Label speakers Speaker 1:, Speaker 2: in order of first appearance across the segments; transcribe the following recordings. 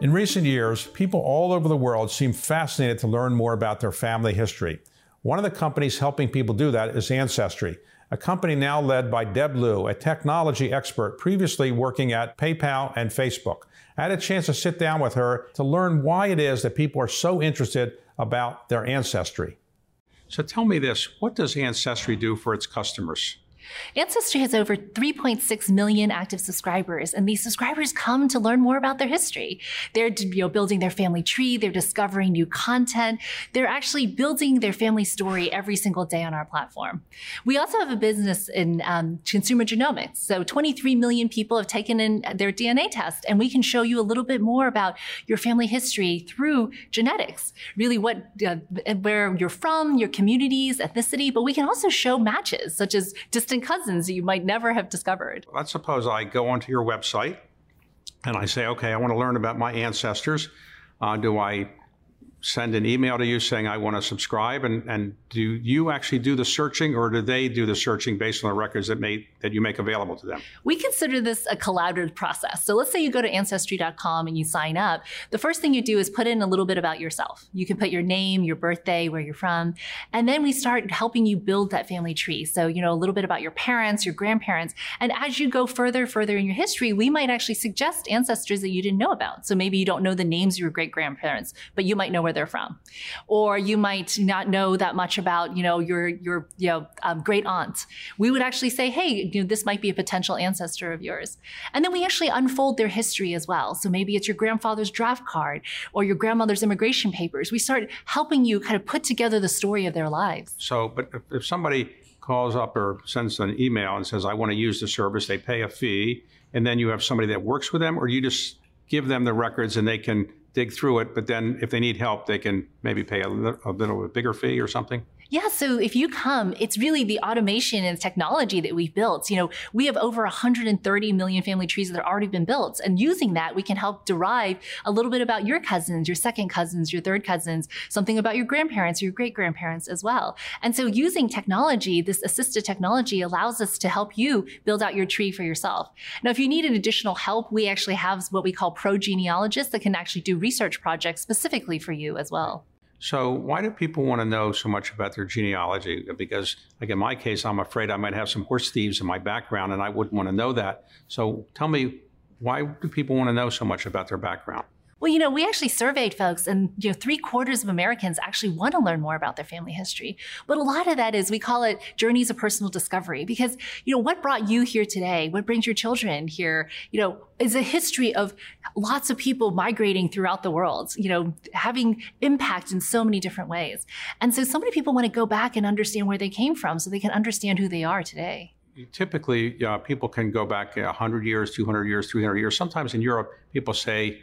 Speaker 1: In recent years, people all over the world seem fascinated to learn more about their family history. One of the companies helping people do that is Ancestry, a company now led by Deb Liu, a technology expert previously working at PayPal and Facebook. I had a chance to sit down with her to learn why it is that people are so interested about their ancestry. So tell me this what does Ancestry do for its customers?
Speaker 2: Ancestry has over 3.6 million active subscribers, and these subscribers come to learn more about their history. They're you know, building their family tree, they're discovering new content, they're actually building their family story every single day on our platform. We also have a business in um, consumer genomics. So 23 million people have taken in their DNA test, and we can show you a little bit more about your family history through genetics, really what, uh, where you're from, your communities, ethnicity, but we can also show matches such as distant cousins that you might never have discovered.
Speaker 1: Let's suppose I go onto your website and I say, okay, I want to learn about my ancestors. Uh, do I send an email to you saying I want to subscribe? And, and do you actually do the searching or do they do the searching based on the records that, may, that you make available to them?
Speaker 2: We consider this a collaborative process. So let's say you go to ancestry.com and you sign up. The first thing you do is put in a little bit about yourself. You can put your name, your birthday, where you're from, and then we start helping you build that family tree. So, you know, a little bit about your parents, your grandparents. And as you go further, further in your history, we might actually suggest ancestors that you didn't know about. So maybe you don't know the names of your great grandparents, but you might know where where they're from, or you might not know that much about you know your your you know um, great aunt. We would actually say, hey, you know, this might be a potential ancestor of yours, and then we actually unfold their history as well. So maybe it's your grandfather's draft card or your grandmother's immigration papers. We start helping you kind of put together the story of their lives.
Speaker 1: So, but if, if somebody calls up or sends an email and says, I want to use the service, they pay a fee, and then you have somebody that works with them, or you just give them the records and they can dig through it, but then if they need help, they can maybe pay a, little, a little bigger fee or something?
Speaker 2: Yeah, so if you come, it's really the automation and technology that we've built. You know, we have over 130 million family trees that have already been built. And using that, we can help derive a little bit about your cousins, your second cousins, your third cousins, something about your grandparents, your great grandparents as well. And so using technology, this assisted technology allows us to help you build out your tree for yourself. Now, if you need an additional help, we actually have what we call pro genealogists that can actually do research projects specifically for you as well.
Speaker 1: So, why do people want to know so much about their genealogy? Because, like in my case, I'm afraid I might have some horse thieves in my background and I wouldn't want to know that. So, tell me, why do people want to know so much about their background?
Speaker 2: Well, you know, we actually surveyed folks, and you know, three quarters of Americans actually want to learn more about their family history. But a lot of that is we call it journeys of personal discovery because you know what brought you here today, what brings your children here, you know, is a history of lots of people migrating throughout the world, you know, having impact in so many different ways. And so, so many people want to go back and understand where they came from, so they can understand who they are today
Speaker 1: typically people can go back 100 years 200 years 300 years sometimes in europe people say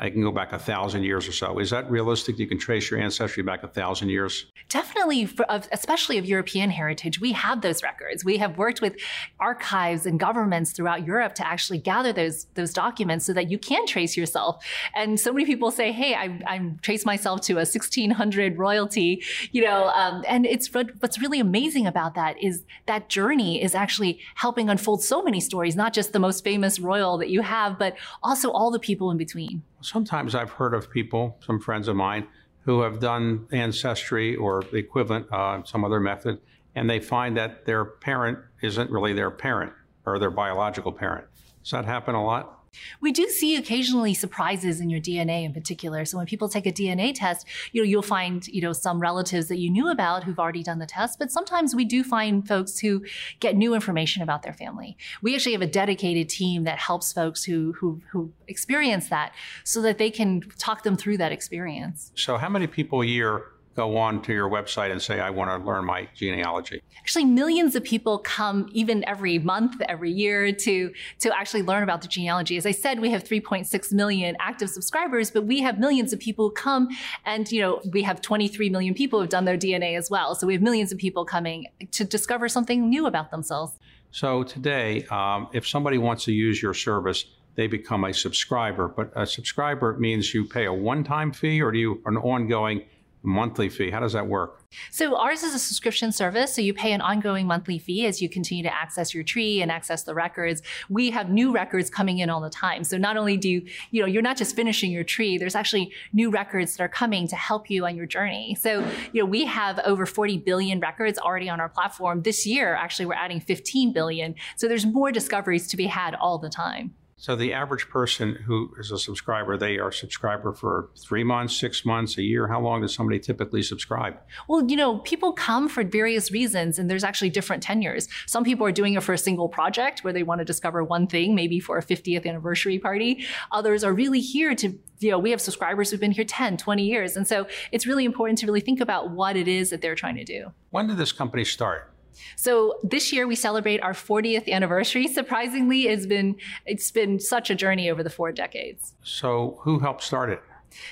Speaker 1: I can go back a thousand years or so. Is that realistic? You can trace your ancestry back a thousand years?
Speaker 2: Definitely, for, especially of European heritage. We have those records. We have worked with archives and governments throughout Europe to actually gather those those documents so that you can trace yourself. And so many people say, "Hey, I, I trace myself to a 1600 royalty," you know. Um, and it's what's really amazing about that is that journey is actually helping unfold so many stories, not just the most famous royal that you have, but also all the people in between.
Speaker 1: Sometimes I've heard of people, some friends of mine, who have done ancestry or the equivalent, uh, some other method, and they find that their parent isn't really their parent or their biological parent. Does that happen a lot?
Speaker 2: We do see occasionally surprises in your DNA in particular. So when people take a DNA test, you know, you'll find, you know, some relatives that you knew about who've already done the test, but sometimes we do find folks who get new information about their family. We actually have a dedicated team that helps folks who who who experience that so that they can talk them through that experience.
Speaker 1: So how many people a year go on to your website and say, I want to learn my genealogy?
Speaker 2: Actually, millions of people come even every month, every year to, to actually learn about the genealogy. As I said, we have 3.6 million active subscribers, but we have millions of people who come and, you know, we have 23 million people who've done their DNA as well. So we have millions of people coming to discover something new about themselves.
Speaker 1: So today, um, if somebody wants to use your service, they become a subscriber. But a subscriber means you pay a one-time fee, or do you an ongoing monthly fee? How does that work?
Speaker 2: So ours is a subscription service. So you pay an ongoing monthly fee as you continue to access your tree and access the records. We have new records coming in all the time. So not only do you, you know, you're not just finishing your tree, there's actually new records that are coming to help you on your journey. So, you know, we have over 40 billion records already on our platform. This year, actually, we're adding 15 billion. So there's more discoveries to be had all the time.
Speaker 1: So the average person who is a subscriber, they are a subscriber for three months, six months, a year. How long does somebody typically subscribe?
Speaker 2: Well, you know, people come for various reasons, and there's actually different tenures. Some people are doing it for a single project where they want to discover one thing, maybe for a 50th anniversary party. Others are really here to you know, we have subscribers who've been here 10, 20 years. And so it's really important to really think about what it is that they're trying to do.
Speaker 1: When did this company start?
Speaker 2: So this year we celebrate our 40th anniversary. Surprisingly, it's been it's been such a journey over the four decades.
Speaker 1: So who helped start it?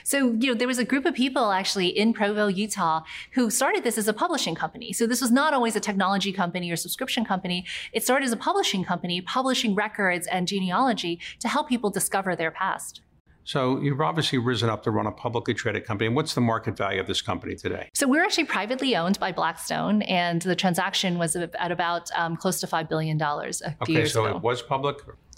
Speaker 2: So, you know, there was a group of people actually in Provo, Utah, who started this as a publishing company. So this was not always a technology company or subscription company. It started as a publishing company, publishing records and genealogy to help people discover their past.
Speaker 1: So you've obviously risen up to run a publicly traded company. And what's the market value of this company today?
Speaker 2: So we're actually privately owned by Blackstone, and the transaction was at about um, close to $5 billion a few
Speaker 1: okay,
Speaker 2: years
Speaker 1: so
Speaker 2: ago.
Speaker 1: it was public?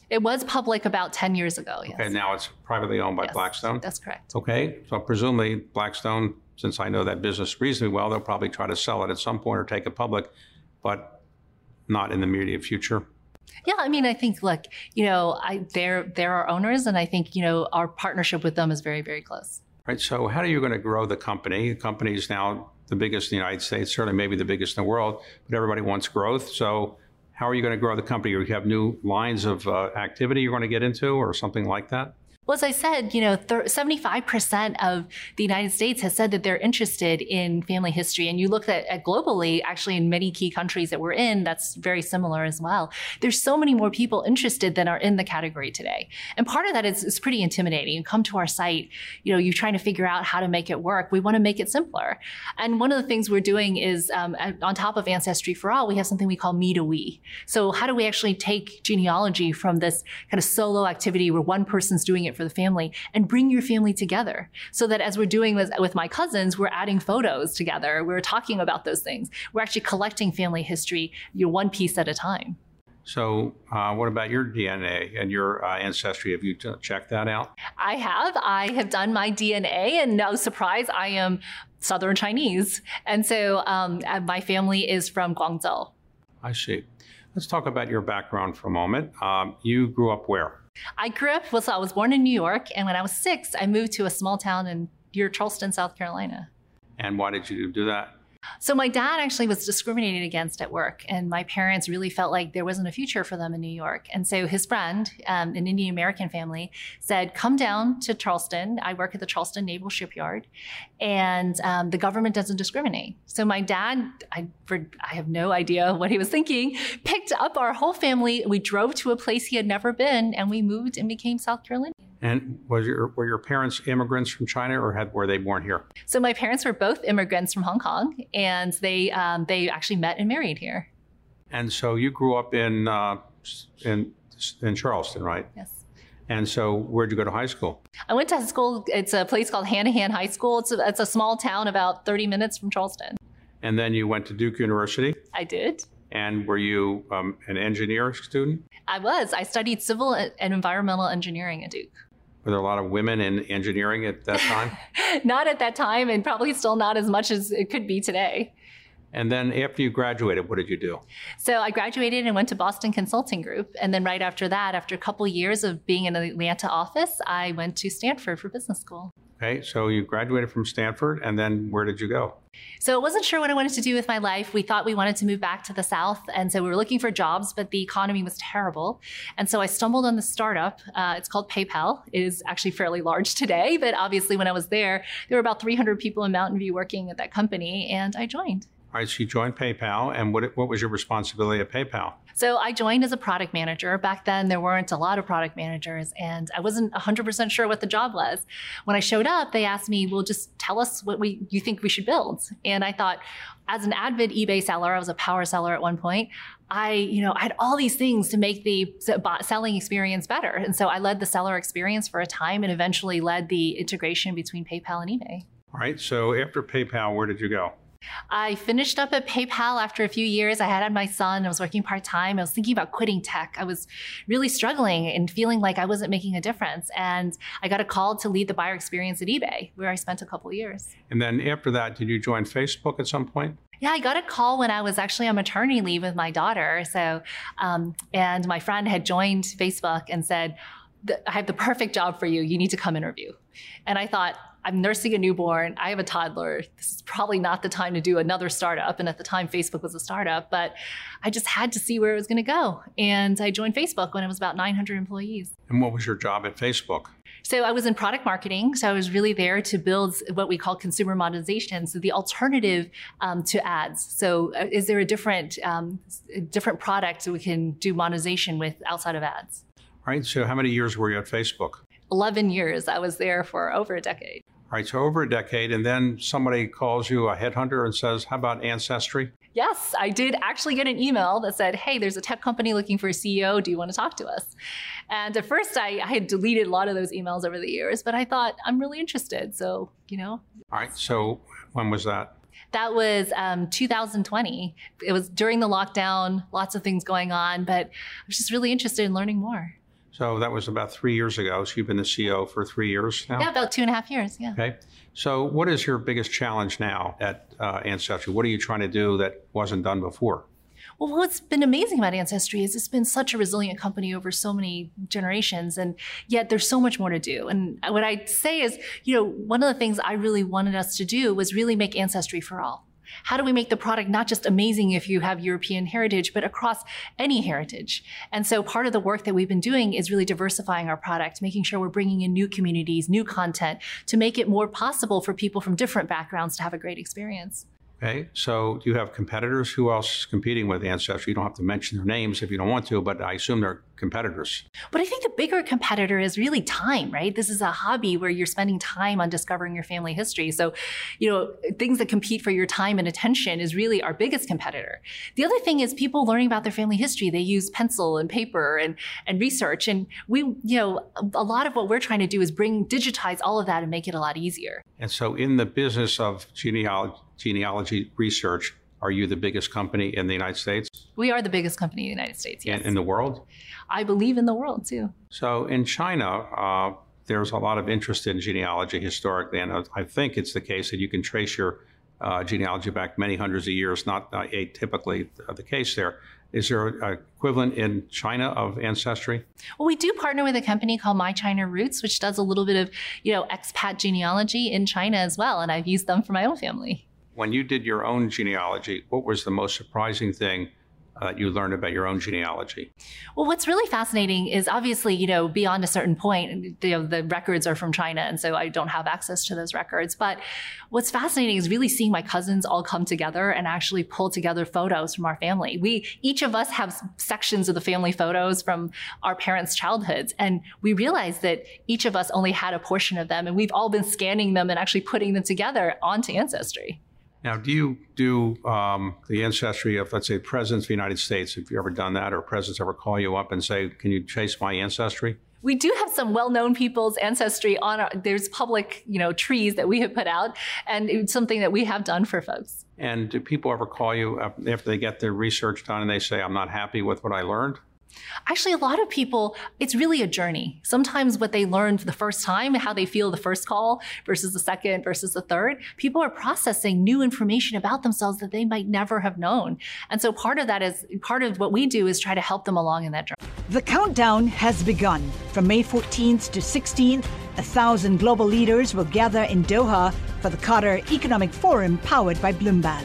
Speaker 2: It was public about 10 years ago, yes.
Speaker 1: Okay, now it's privately owned by
Speaker 2: Yes,
Speaker 1: Blackstone?
Speaker 2: That's correct.
Speaker 1: Okay, so presumably Blackstone, since I know that business reasonably well, they'll probably try to sell it at some point or take it public, but not in the immediate future.
Speaker 2: Yeah, I mean, I think like you know, I they're they're our owners, and I think you know our partnership with them is very very close.
Speaker 1: Right. So, how are you going to grow the company? The company is now the biggest in the United States, certainly maybe the biggest in the world, but everybody wants growth. So, how are you going to grow the company? Do you have new lines of uh, activity you're going to get into, or something like that?
Speaker 2: Well, as I said, you know, 75% of the United States has said that they're interested in family history. And you look at, at, globally, actually, in many key countries that we're in, that's very similar as well. There's so many more people interested than are in the category today. And part of that is, is pretty intimidating. You come to our site, you know, you're trying to figure out how to make it work. We want to make it simpler. And one of the things we're doing is um, on top of Ancestry for All, we have something we call Me to We. So, how do we actually take genealogy from this kind of solo activity where one person's doing it for the family and bring your family together so that as we're doing with, with my cousins, we're adding photos together. We're talking about those things. We're actually collecting family history, you know, one piece at a time.
Speaker 1: So, uh, what about your DNA and your uh, ancestry? Have you t- checked that out?
Speaker 2: I have. I have done my DNA, and no surprise, I am Southern Chinese. And so um, my family is from Guangzhou.
Speaker 1: I see. Let's talk about your background for a moment. Um, you grew up where?
Speaker 2: I grew up, well, so I was born in New York, and when I was six, I moved to a small town in near Charleston, South Carolina.
Speaker 1: And why did you do that?
Speaker 2: So my dad actually was discriminated against at work, and my parents really felt like there wasn't a future for them in New York. And so his friend, um, an Indian American family, said, "Come down to Charleston. I work at the Charleston Naval Shipyard, and um, the government doesn't discriminate." So my dad, I, for, I have no idea what he was thinking, picked up our whole family. We drove to a place he had never been, and we moved and became South Carolinians.
Speaker 1: And was your were your parents immigrants from China, or had, were they born here?
Speaker 2: So my parents were both immigrants from Hong Kong, and they um, they actually met and married here.
Speaker 1: And so you grew up in uh, in in Charleston, right?
Speaker 2: Yes.
Speaker 1: And so where'd you go to high school?
Speaker 2: I went to school. It's a place called Hanahan High School. It's a, it's a small town about 30 minutes from Charleston.
Speaker 1: And then you went to Duke University.
Speaker 2: I did.
Speaker 1: And were you um, an engineering student?
Speaker 2: I was. I studied civil and environmental engineering at Duke.
Speaker 1: Were there a lot of women in engineering at that time?
Speaker 2: not at that time, and probably still not as much as it could be today.
Speaker 1: And then after you graduated, what did you do?
Speaker 2: So I graduated and went to Boston Consulting Group. And then right after that, after a couple years of being in the Atlanta office, I went to Stanford for business school.
Speaker 1: Okay, so you graduated from Stanford, and then where did you go?
Speaker 2: So I wasn't sure what I wanted to do with my life. We thought we wanted to move back to the South. And so we were looking for jobs, but the economy was terrible. And so I stumbled on the startup. Uh, it's called PayPal. It is actually fairly large today, but obviously when I was there, there were about 300 people in Mountain View working at that company, and I joined.
Speaker 1: All right, so you joined PayPal, and what, what was your responsibility at PayPal?
Speaker 2: So I joined as a product manager. Back then, there weren't a lot of product managers, and I wasn't 100% sure what the job was. When I showed up, they asked me, "Well, just tell us what we you think we should build." And I thought, as an avid eBay seller, I was a power seller at one point. I, you know, I had all these things to make the selling experience better. And so I led the seller experience for a time and eventually led the integration between PayPal and eBay.
Speaker 1: All right. So after PayPal, where did you go?
Speaker 2: I finished up at PayPal after a few years. I had had my son. I was working part time. I was thinking about quitting tech. I was really struggling and feeling like I wasn't making a difference. And I got a call to lead the buyer experience at eBay, where I spent a couple years.
Speaker 1: And then after that, did you join Facebook at some point?
Speaker 2: Yeah, I got a call when I was actually on maternity leave with my daughter. So, um, and my friend had joined Facebook and said, I have the perfect job for you. You need to come interview. And I thought, I'm nursing a newborn. I have a toddler. This is probably not the time to do another startup. And at the time, Facebook was a startup, but I just had to see where it was going to go. And I joined Facebook when it was about 900 employees.
Speaker 1: And what was your job at Facebook?
Speaker 2: So I was in product marketing. So I was really there to build what we call consumer monetization. So the alternative um, to ads. So uh, is there a different um, different product we can do monetization with outside of ads?
Speaker 1: All right. So how many years were you at Facebook?
Speaker 2: 11 years. I was there for over a decade.
Speaker 1: All right, so over a decade, and then somebody calls you a headhunter and says, How about Ancestry?
Speaker 2: Yes, I did actually get an email that said, Hey, there's a tech company looking for a CEO. Do you want to talk to us? And at first, I, I had deleted a lot of those emails over the years, but I thought, I'm really interested. So, you know.
Speaker 1: All right, so when was that?
Speaker 2: That was um, 2020. It was during the lockdown, lots of things going on, but I was just really interested in learning more.
Speaker 1: So that was about three years ago. So you've been the CEO for three years now?
Speaker 2: Yeah, about two and a half years. Yeah.
Speaker 1: Okay. So what is your biggest challenge now at uh, Ancestry? What are you trying to do that wasn't done before?
Speaker 2: Well, what's been amazing about Ancestry is it's been such a resilient company over so many generations, and yet there's so much more to do. And what I'd say is, you know, one of the things I really wanted us to do was really make Ancestry for all. How do we make the product not just amazing if you have European heritage, but across any heritage? And so part of the work that we've been doing is really diversifying our product, making sure we're bringing in new communities, new content to make it more possible for people from different backgrounds to have a great experience.
Speaker 1: Okay, so do you have competitors? Who else is competing with Ancestry? You don't have to mention their names if you don't want to, but I assume they're competitors.
Speaker 2: But I think the bigger competitor is really time, right? This is a hobby where you're spending time on discovering your family history. So, you know, things that compete for your time and attention is really our biggest competitor. The other thing is people learning about their family history. They use pencil and paper and, and research. And we, you know, a lot of what we're trying to do is bring, digitize all of that and make it a lot easier.
Speaker 1: And so in the business of genealogy, genealogy research, are you the biggest company in the United States?
Speaker 2: We are the biggest company in the United States, yes.
Speaker 1: In, in the world?
Speaker 2: I believe in the world too.
Speaker 1: So in China, uh, there's a lot of interest in genealogy historically, and I think it's the case that you can trace your uh, genealogy back many hundreds of years, not uh, atypically the case there. Is there an equivalent in China of ancestry?
Speaker 2: Well, we do partner with a company called My China Roots, which does a little bit of, you know, expat genealogy in China as well, and I've used them for my own family.
Speaker 1: When you did your own genealogy, what was the most surprising thing uh, you learned about your own genealogy?
Speaker 2: Well, what's really fascinating is obviously, you know, beyond a certain point, you know, the records are from China, and so I don't have access to those records. But what's fascinating is really seeing my cousins all come together and actually pull together photos from our family. We each of us have sections of the family photos from our parents' childhoods, and we realized that each of us only had a portion of them, and we've all been scanning them and actually putting them together onto Ancestry.
Speaker 1: Now, do you do um, the ancestry of, let's say, presidents of the United States? Have you ever done that, or presidents ever call you up and say, "Can you chase my ancestry"?
Speaker 2: We do have some well-known people's ancestry on our. There's public, you know, trees that we have put out, and it's something that we have done for folks.
Speaker 1: And do people ever call you after they get their research done and they say, "I'm not happy with what I learned"?
Speaker 2: Actually, a lot of people, it's really a journey. Sometimes what they learned the first time, how they feel the first call versus the second versus the third, people are processing new information about themselves that they might never have known. And so part of that is, part of what we do is try to help them along in that journey.
Speaker 3: The countdown has begun. From May 14th to 16th, a thousand global leaders will gather in Doha for the Qatar Economic Forum powered by Bloomberg.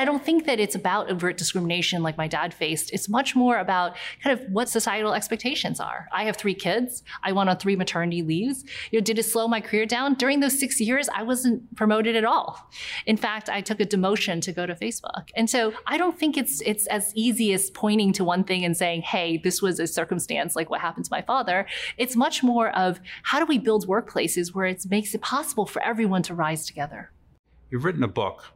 Speaker 2: I don't think that it's about overt discrimination like my dad faced. It's much more about kind of what societal expectations are. I have three kids. I went on three maternity leaves. You know, did it slow my career down? During those six years, I wasn't promoted at all. In fact, I took a demotion to go to Facebook. And so I don't think it's it's as easy as pointing to one thing and saying, hey, this was a circumstance like what happened to my father. It's much more of how do we build workplaces where it makes it possible for everyone to rise together.
Speaker 1: You've written a book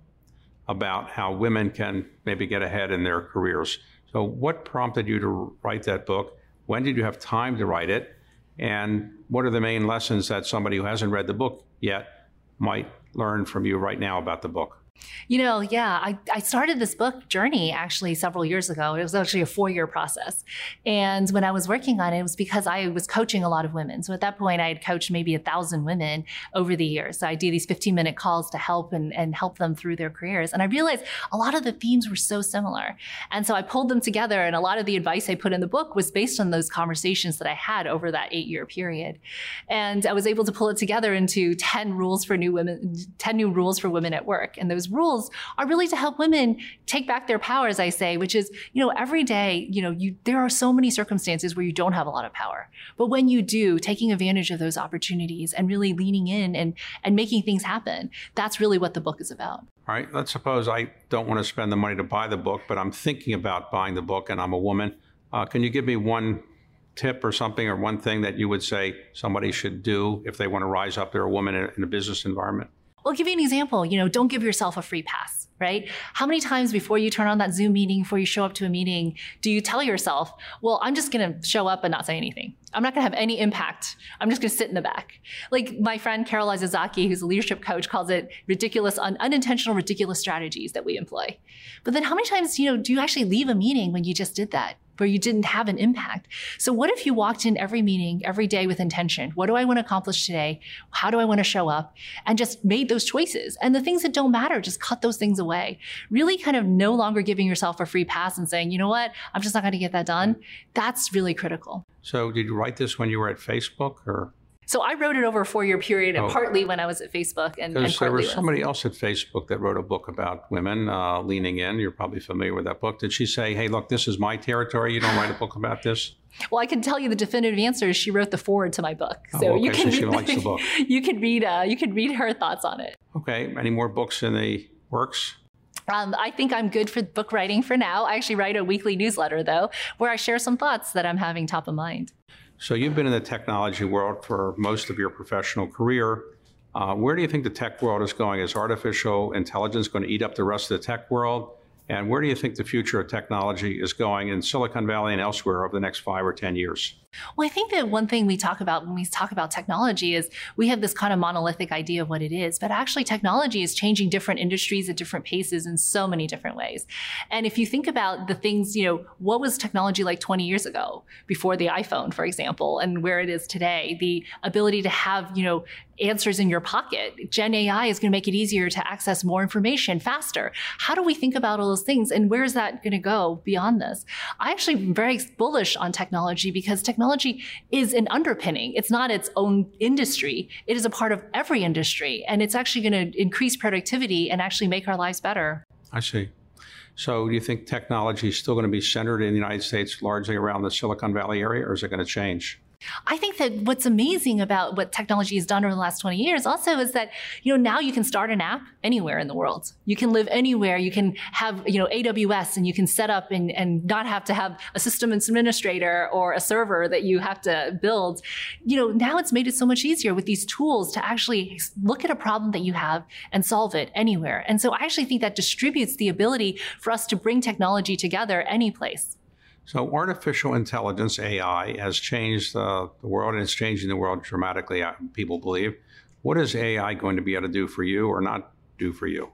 Speaker 1: about how women can maybe get ahead in their careers. So, what prompted you to write that book? When did you have time to write it? And what are the main lessons that somebody who hasn't read the book yet might learn from you right now about the book?
Speaker 2: You know, yeah, I, I started this book journey actually several years ago. It was actually a four year process. And when I was working on it, it was because I was coaching a lot of women. So at that point, I had coached maybe a thousand women over the years. So I do these 15 minute calls to help and, and help them through their careers. And I realized a lot of the themes were so similar. And so I pulled them together. And a lot of the advice I put in the book was based on those conversations that I had over that eight year period. And I was able to pull it together into 10 rules for new women, 10 new rules for women at work. And those rules are really to help women take back their power, as I say, which is, you know, every day, you know, you, there are so many circumstances where you don't have a lot of power. But when you do, taking advantage of those opportunities and really leaning in and, and making things happen, that's really what the book is about.
Speaker 1: All right, let's suppose I don't want to spend the money to buy the book, but I'm thinking about buying the book and I'm a woman. Uh, can you give me one tip or something or one thing that you would say somebody should do if they want to rise up? They're a woman in a business environment.
Speaker 2: I'll give you an example. You know, don't give yourself a free pass, right? How many times before you turn on that Zoom meeting, before you show up to a meeting, do you tell yourself, well, I'm just going to show up and not say anything? I'm not going to have any impact. I'm just going to sit in the back. Like my friend Carol Izazaki, who's a leadership coach, calls it ridiculous, un- unintentional, ridiculous strategies that we employ. But then how many times, you know, do you actually leave a meeting when you just did that? where you didn't have an impact. So what if you walked in every meeting, every day with intention? What do I want to accomplish today? How do I want to show up? And just made those choices. And the things that don't matter, just cut those things away. Really kind of no longer giving yourself a free pass and saying, you know what, I'm just not going to get that done. That's really critical.
Speaker 1: So did you write this when you were at Facebook or?
Speaker 2: So I wrote it over a four-year period, and oh. partly when I was at Facebook, and, and
Speaker 1: there was somebody else at Facebook that wrote a book about women uh, leaning in. You're probably familiar with that book. Did she say, "Hey, look, this is my territory. You don't write a book about this"?
Speaker 2: Well, I can tell you the definitive answer is she wrote the foreword to my book, so oh, okay. you can so read. The, book. you can read. Uh, you can read her thoughts on it.
Speaker 1: Okay. Any more books in the works?
Speaker 2: Um, I think I'm good for book writing for now. I actually write a weekly newsletter, though, where I share some thoughts that I'm having top of mind.
Speaker 1: So you've been in the technology world for most of your professional career. Uh, where do you think the tech world is going? Is artificial intelligence going to eat up the rest of the tech world? And where do you think the future of technology is going in Silicon Valley and elsewhere over the next five or 10 years?
Speaker 2: Well, I think that one thing we talk about when we talk about technology is we have this kind of monolithic idea of what it is, but actually technology is changing different industries at different paces in so many different ways. And if you think about the things, you know, what was technology like 20 years ago before the iPhone, for example, and where it is today, the ability to have, you know, answers in your pocket. Gen AI is going to make it easier to access more information faster. How do we think about all those things and where is that going to go beyond this? I actually am very bullish on technology because technology technology is an underpinning. It's not its own industry. It is a part of every industry. And it's actually going to increase productivity and actually make our lives better.
Speaker 1: I see. So, do you think technology is still going to be centered in the United States largely around the Silicon Valley area, or is it going to change?
Speaker 2: I think that what's amazing about what technology has done over the last 20 years also is that, you know, now you can start an app anywhere in the world. You can live anywhere. You can have, you know, AWS and you can set up and, and not have to have a system administrator or a server that you have to build. You know, now it's made it so much easier with these tools to actually look at a problem that you have and solve it anywhere. And so I actually think that distributes the ability for us to bring technology together any place.
Speaker 1: So, artificial intelligence, AI, has changed uh, the world and it's changing the world dramatically, uh, people believe. What is AI going to be able to do for you or not do for you?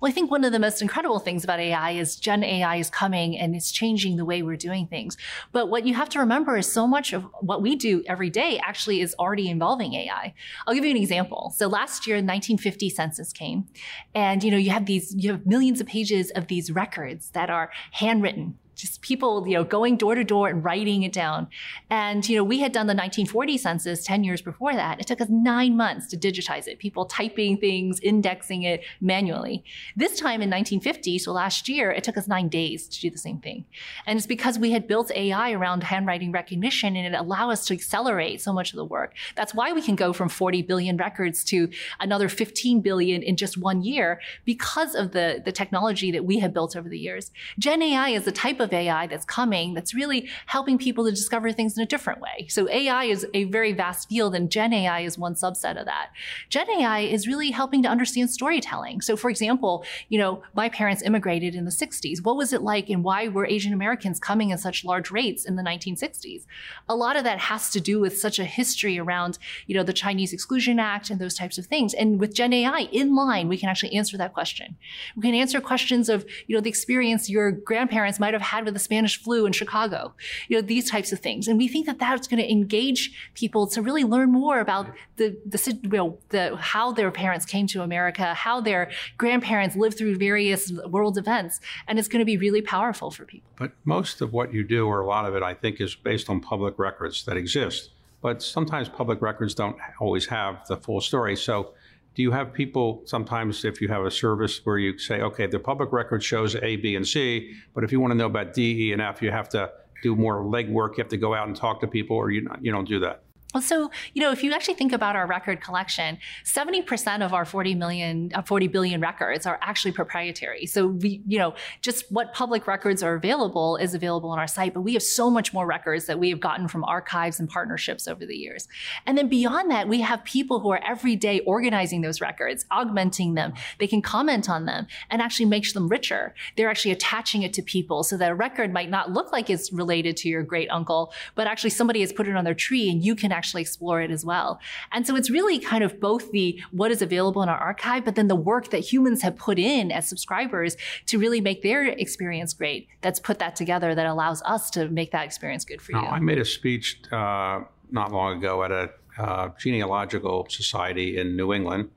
Speaker 2: Well, I think one of the most incredible things about AI is Gen AI is coming and it's changing the way we're doing things. But what you have to remember is so much of what we do every day actually is already involving AI. I'll give you an example. So last year, the 1950 census came, and you know you have these you have millions of pages of these records that are handwritten just people, you know, going door to door and writing it down. And, you know, we had done the 1940 census 10 years before that. It took us nine months to digitize it, people typing things, indexing it manually. This time in 1950, so last year, it took us nine days to do the same thing. And it's because we had built AI around handwriting recognition and it allowed us to accelerate so much of the work. That's why we can go from 40 billion records to another 15 billion in just one year because of the, the technology that we have built over the years. Gen AI is the type of of AI that's coming that's really helping people to discover things in a different way. So AI is a very vast field and Gen AI is one subset of that. Gen AI is really helping to understand storytelling. So for example, you know, my parents immigrated in the 60s. What was it like and why were Asian Americans coming in such large rates in the 1960s? A lot of that has to do with such a history around, you know, the Chinese Exclusion Act and those types of things. And with Gen AI in line, we can actually answer that question. We can answer questions of, you know, the experience your grandparents might have had had with the Spanish flu in Chicago, you know, these types of things. And we think that that's going to engage people to really learn more about the, the, you know, the, how their parents came to America, how their grandparents lived through various world events. And it's going to be really powerful for people.
Speaker 1: But most of what you do, or a lot of it, I think, is based on public records that exist. But sometimes public records don't always have the full story. So do you have people sometimes, if you have a service where you say, okay, the public record shows A, B, and C, but if you want to know about D, E, and F, you have to do more legwork. You have to go out and talk to people, or you, you don't do that?
Speaker 2: So, you know, if you actually think about our record collection, 70% of our 40 million, uh, 40 billion records are actually proprietary. So we, you know, just what public records are available is available on our site, but we have so much more records that we have gotten from archives and partnerships over the years. And then beyond that, we have people who are every day organizing those records, augmenting them. They can comment on them and actually makes them richer. They're actually attaching it to people so that a record might not look like it's related to your great uncle, but actually somebody has put it on their tree and you can actually actually explore it as well. And so it's really kind of both the what is available in our archive, but then the work that humans have put in as subscribers to really make their experience great. That's put that together that allows us to make that experience good for
Speaker 1: now,
Speaker 2: you.
Speaker 1: I made a speech uh, not long ago at a uh, genealogical society in New England.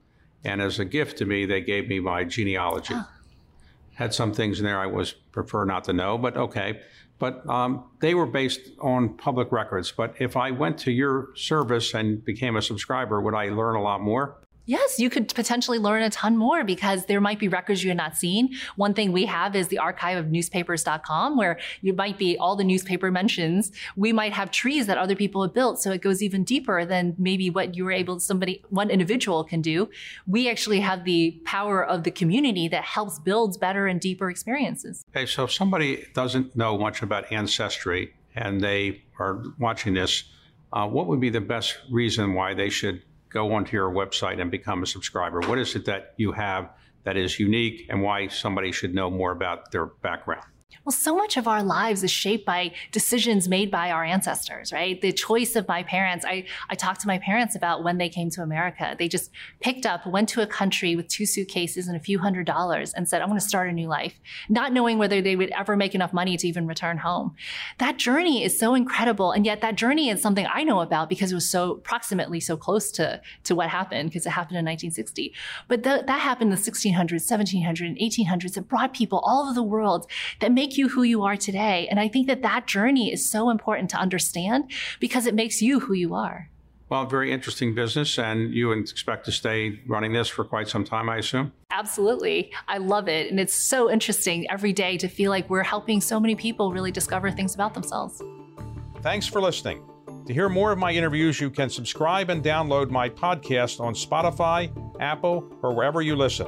Speaker 1: And as a gift to me, they gave me my genealogy. Oh. Had some things in there I was prefer not to know, but okay but um, they were based on public records. But if I went to your service and became a subscriber, would I learn a lot more?
Speaker 2: Yes, you could potentially learn a ton more because there might be records you had not seen. One thing we have is the archive of newspapers.com where you might be all the newspaper mentions. We might have trees that other people have built. So it goes even deeper than maybe what you were able, somebody, one individual can do. We actually have the power of the community that helps build better and deeper experiences.
Speaker 1: Okay. So if somebody doesn't know much about ancestry and they are watching this, uh, what would be the best reason why they should go onto your website and become a subscriber? What is it that you have that is unique and why somebody should know more about their background?
Speaker 2: Well, so much of our lives is shaped by decisions made by our ancestors, right? The choice of my parents. I, I talked to my parents about when they came to America. They just picked up, went to a country with two suitcases and a few hundred dollars and said, I want to start a new life, not knowing whether they would ever make enough money to even return home. That journey is so incredible. And yet that journey is something I know about because it was so proximately so close to, to what happened because it happened in 1960. But that happened in the 1600s, 1700s, and 1800s. It brought people all over the world that make you who you are today. And I think that that journey is so important to understand because it makes you who you are.
Speaker 1: Well, very interesting business, and you expect to stay running this for quite some time, I assume?
Speaker 2: Absolutely. I love it. And it's so interesting every day to feel like we're helping so many people really discover things about themselves.
Speaker 1: Thanks for listening. To hear more of my interviews, you can subscribe and download my podcast on Spotify, Apple, or wherever you listen.